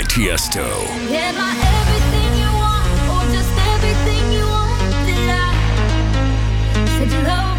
by Tiesto. Said you love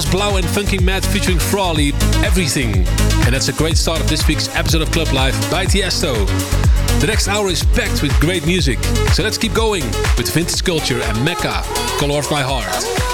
was 3LAU and Funkin Matt featuring Frawley, Everything. And that's a great start of this week's episode of Club Life by Tiesto. The next hour is packed with great music, so let's keep going with Vintage Culture and Meca, Color of My Heart.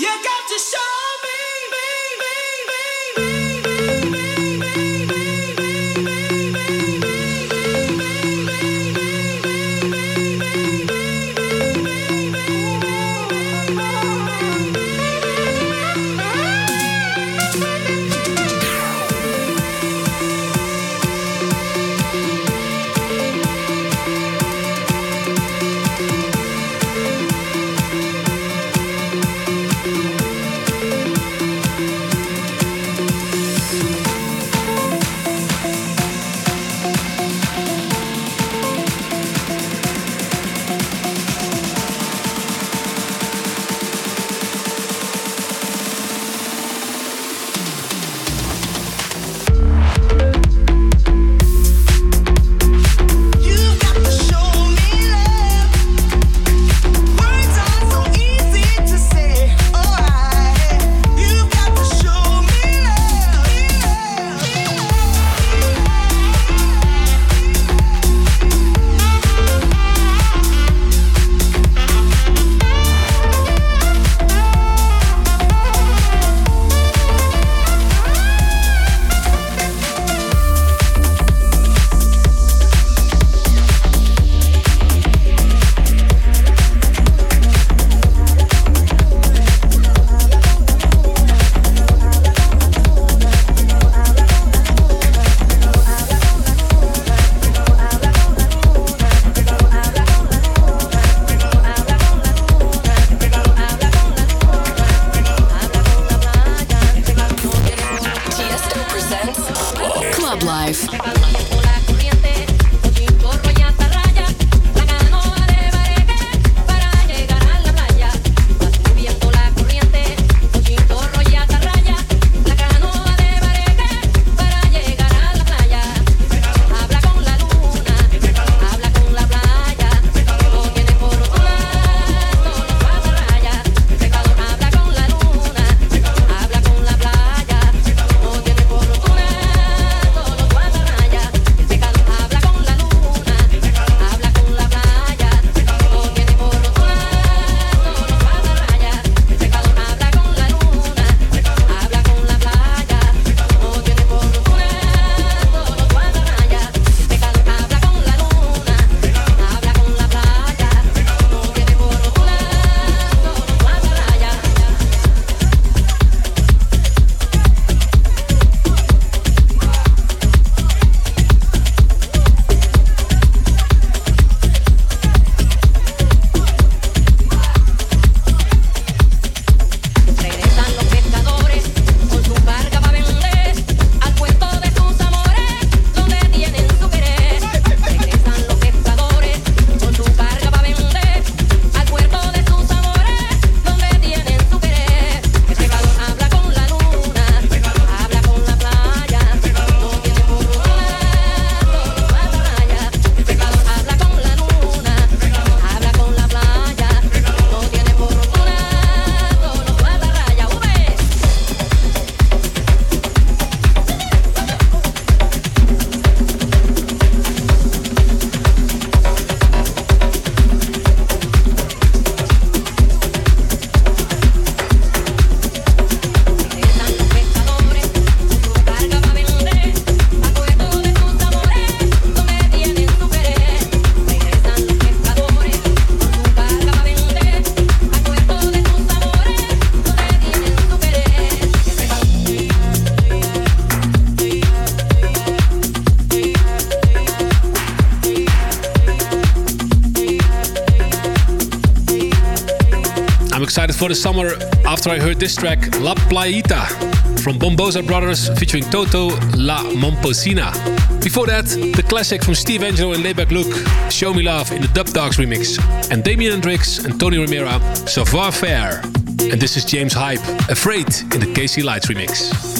You got to show. For the summer after I heard this track, La Playita, from Bombossa Brothers featuring Toto La Momposina. Before that, the classic from Steve Angello and Laidback Luke, Show Me Love in the Dubdogz remix, and Damien N-Drix and Tony Romera, Savoir Faire. And this is James Hype, Afraid in the KC Lights remix.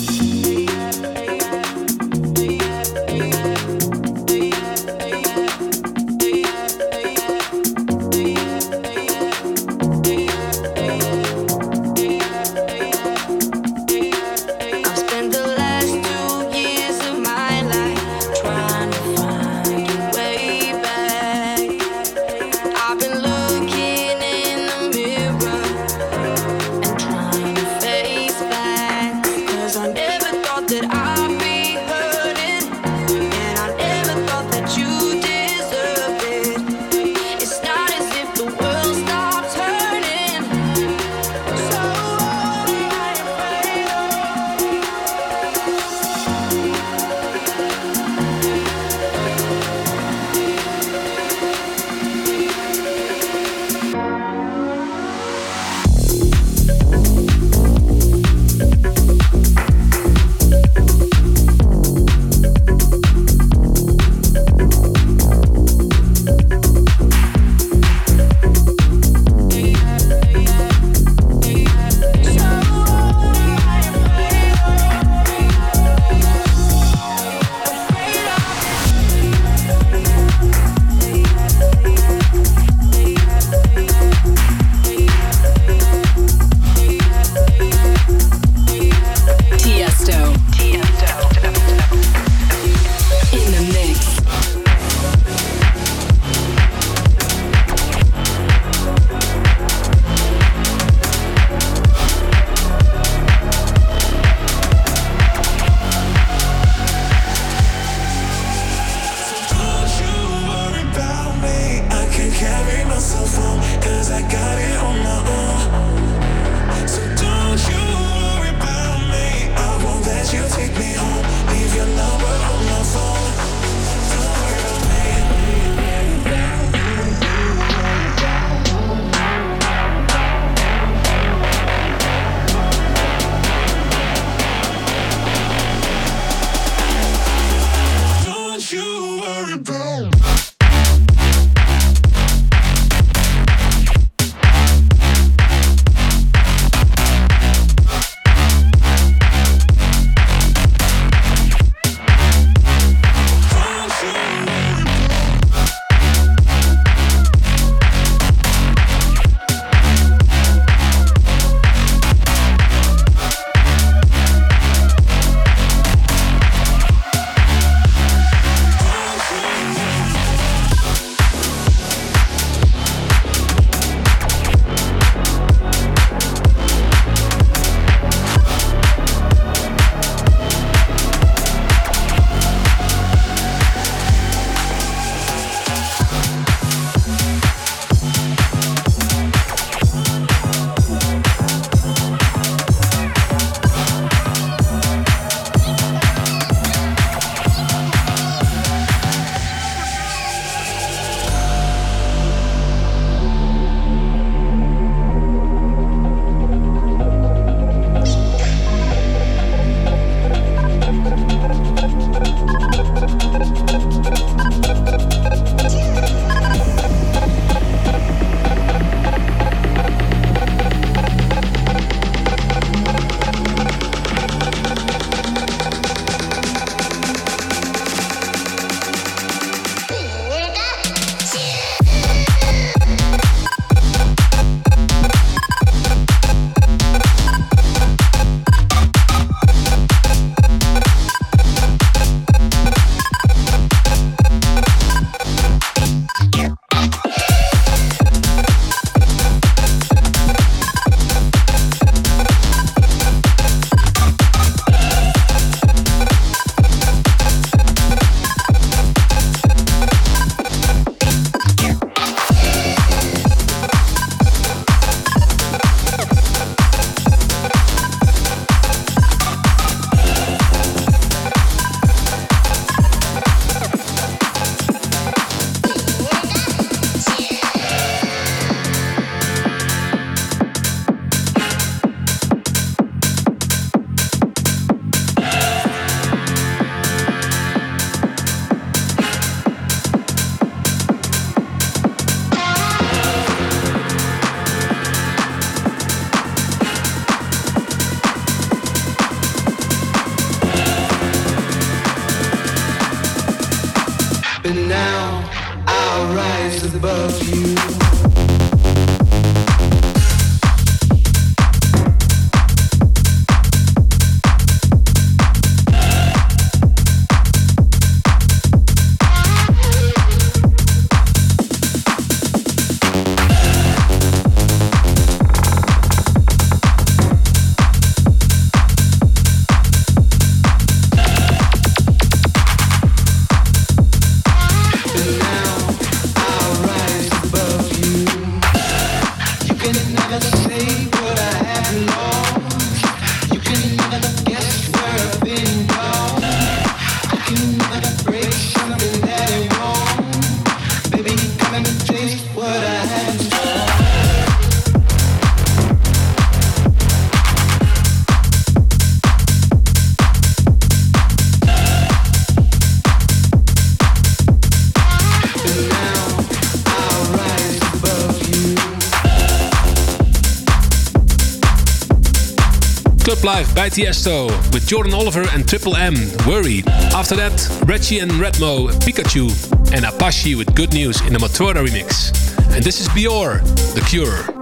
Tiesto with Jordan Oliver and Triple M, Worry. After that, Reggie and Redmo, Pikachu, and Apashe with Good News in the Matroda remix. And this is BYOR, The Cure.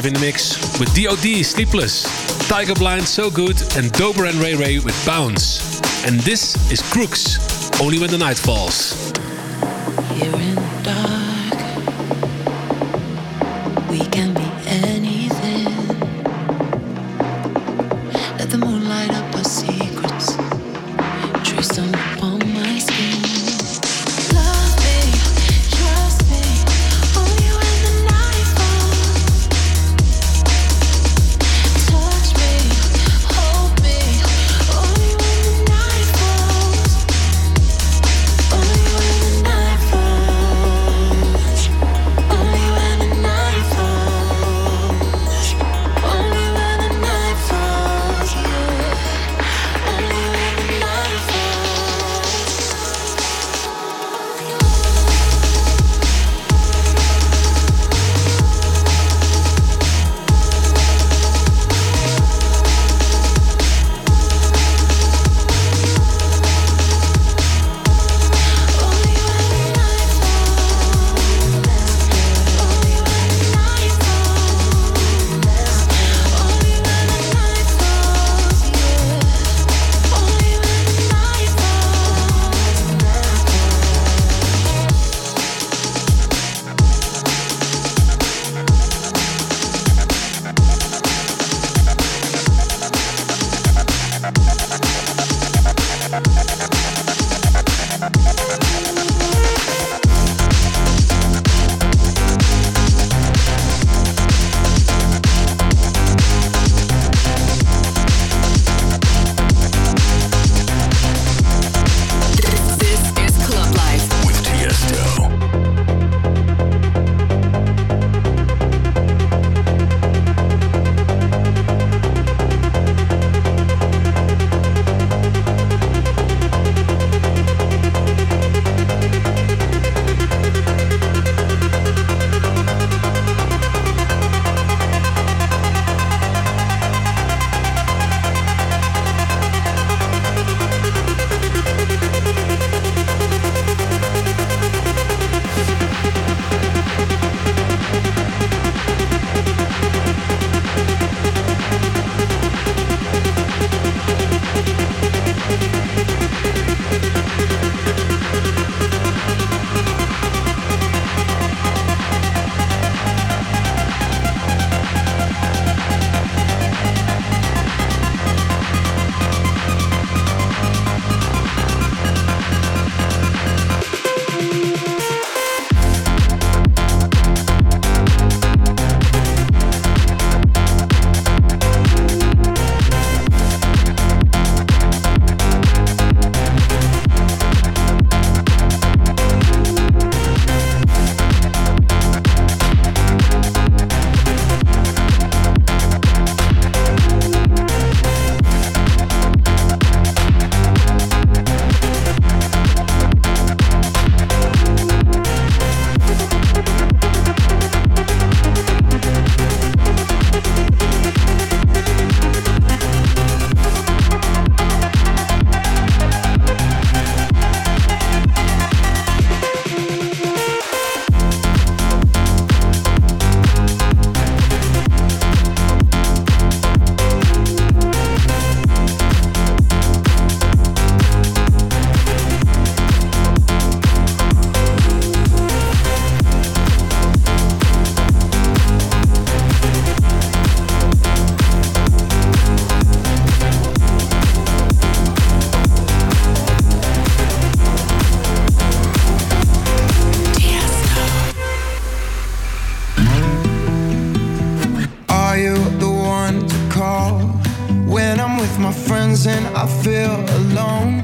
Live in the mix with DOD, Sleepless, Tigerblind, So Good, and DØBER and RayRay with Bounce. And this is CRVVCKS, Only When the Night Falls. And I feel alone?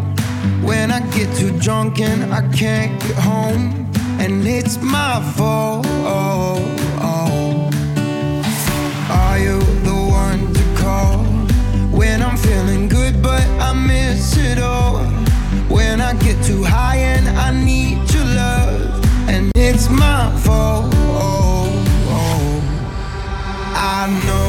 When I get too drunk and I can't get home, and it's my fault. Are you the one to call when I'm feeling good but I miss it all? When I get too high and I need your love, and it's my fault. I know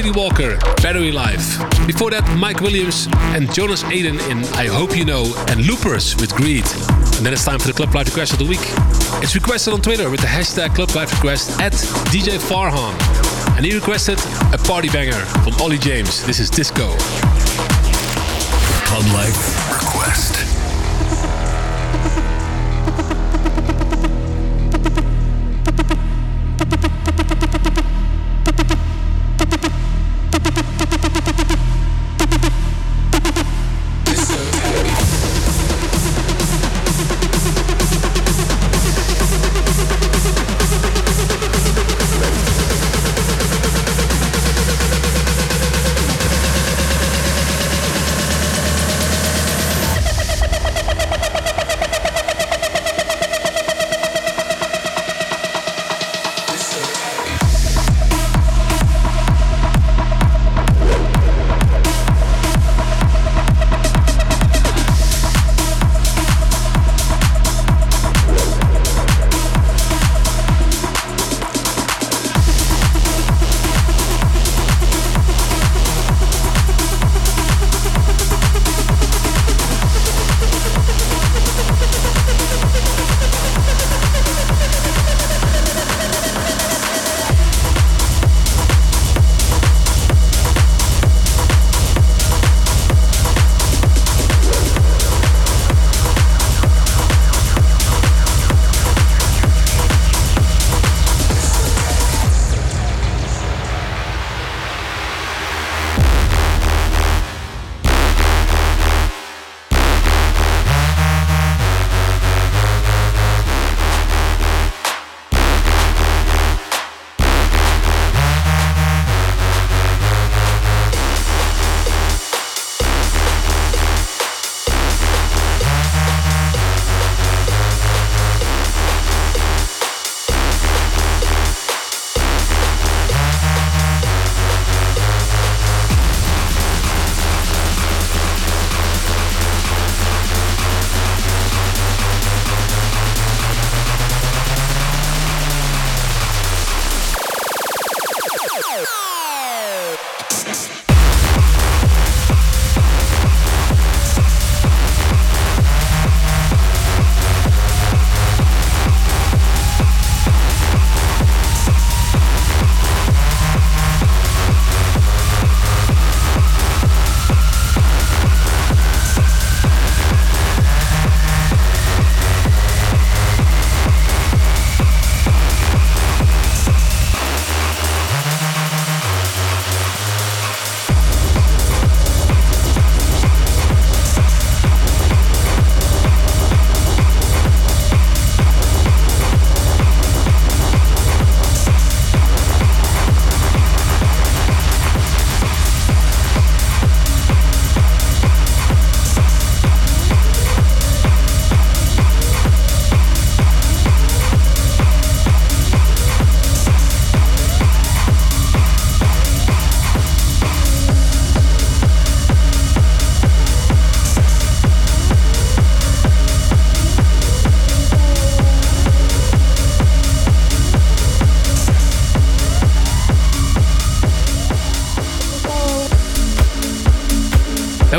CITYWLKR, Battery Life. Before that, Mike Williams and Jonas Aden in I Hope You Know, and Loopers with Greed. And then it's time for the Club Life Request of the Week. It's requested on Twitter with the hashtag Club Life Request at DJ Farhan. And he requested a party banger from Olly James. This is Disco. Club Life Request.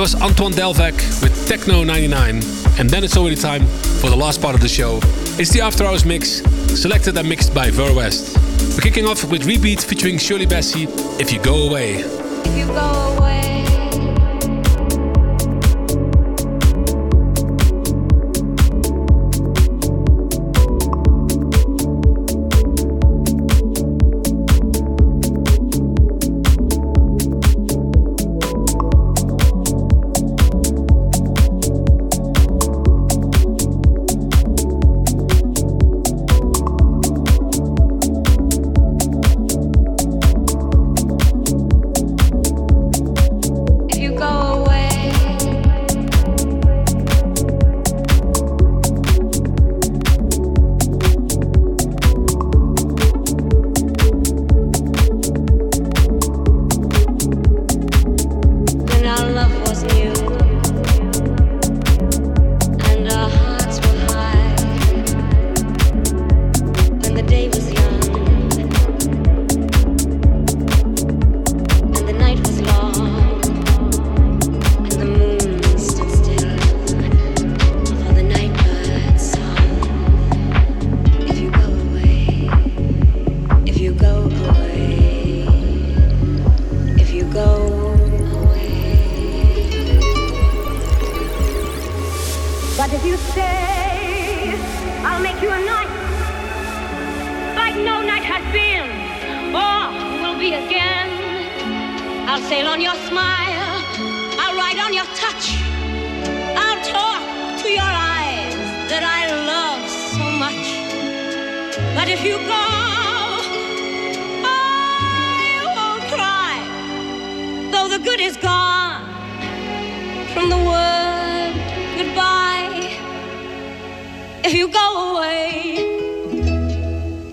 Was Antoine Delvig with Techno 99. And then it's already time for the last part of the show. It's the After Hours mix, selected and mixed by VER:WEST. We're kicking off with Rebeat featuring Shirley Bassey, If You Go Away. If you go away.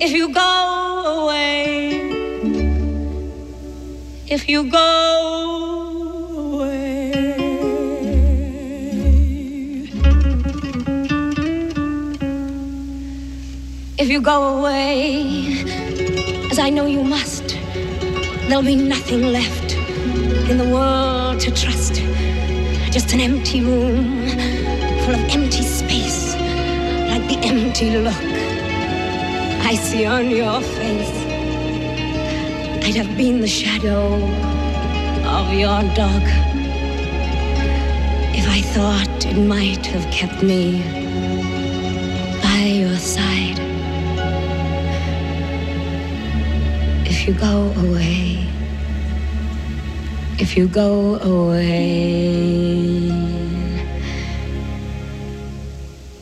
If you go away, if you go away, if you go away, as I know you must, there'll be nothing left in the world to trust. Just an empty room full of empty space, like the empty look I see on your face. I'd have been the shadow of your dog if I thought it might have kept me by your side. If you go away, if you go away,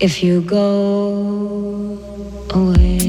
if you go away.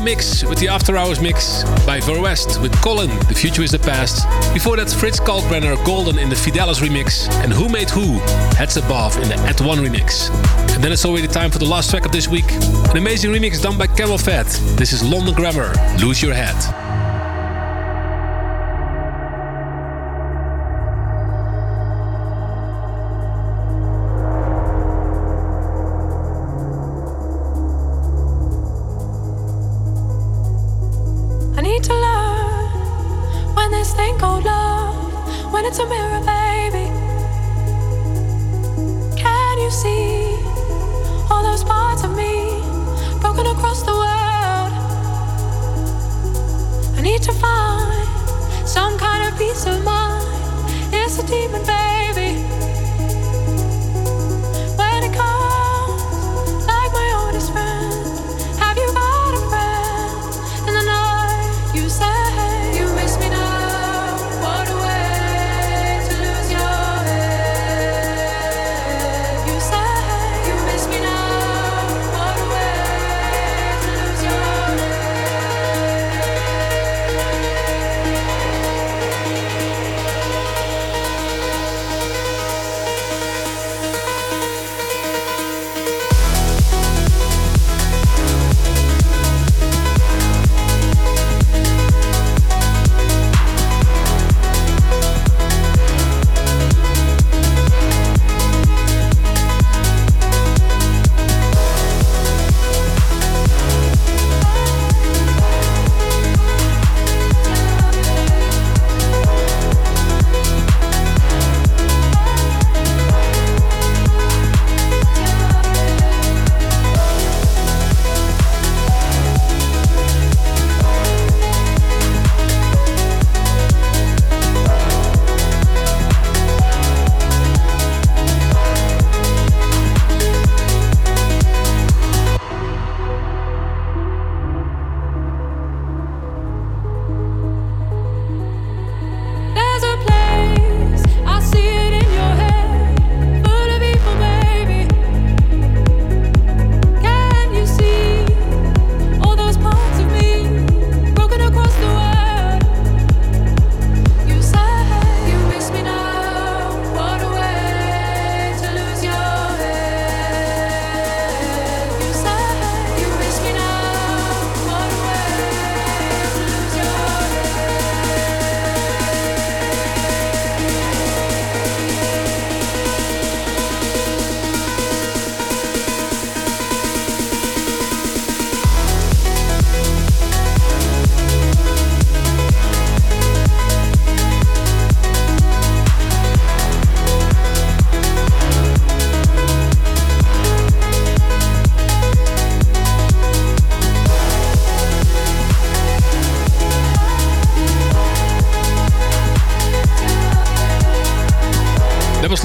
The mix with the After Hours mix by VER:WEST with Colyn, The Future is the Past. Before that, Fritz Kalkbrenner, Golden in the Fideles remix, and WhoMadeWho, Heads Above in the EdOne remix. And then it's already time for the last track of this week. An amazing remix done by CamelPhat. This is London Grammar, Lose Your Head.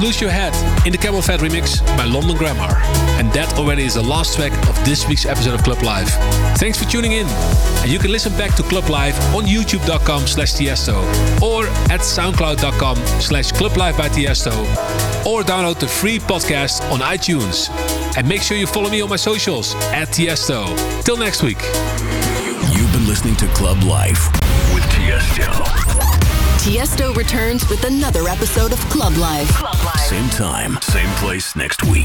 Lose Your Head in the CamelPhat remix by London Grammar. And that already is the last track of this week's episode of Club Life. Thanks for tuning in. And you can listen back to Club Life on youtube.com slash Tiesto or at soundcloud.com slash Club by Tiesto or download the free podcast on iTunes. And make sure you follow me on my socials at Tiesto. Till next week. You've been listening to Club Life with Tiesto. Tiesto returns with another episode of Club Life. Same time, same place next week.